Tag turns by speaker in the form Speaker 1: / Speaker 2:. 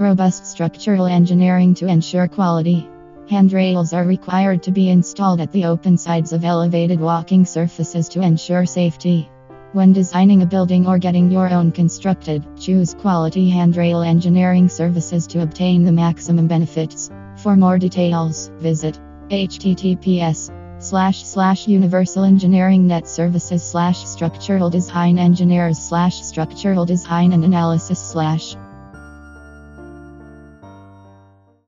Speaker 1: Robust structural engineering to ensure quality. Handrails are required to be installed at the open sides of elevated walking surfaces to ensure safety. When designing a building or getting your own constructed, choose quality handrail engineering services to obtain the maximum benefits. For more details, visit https slash slash universal engineering net services slash structural design engineers slash structural design and analysis slash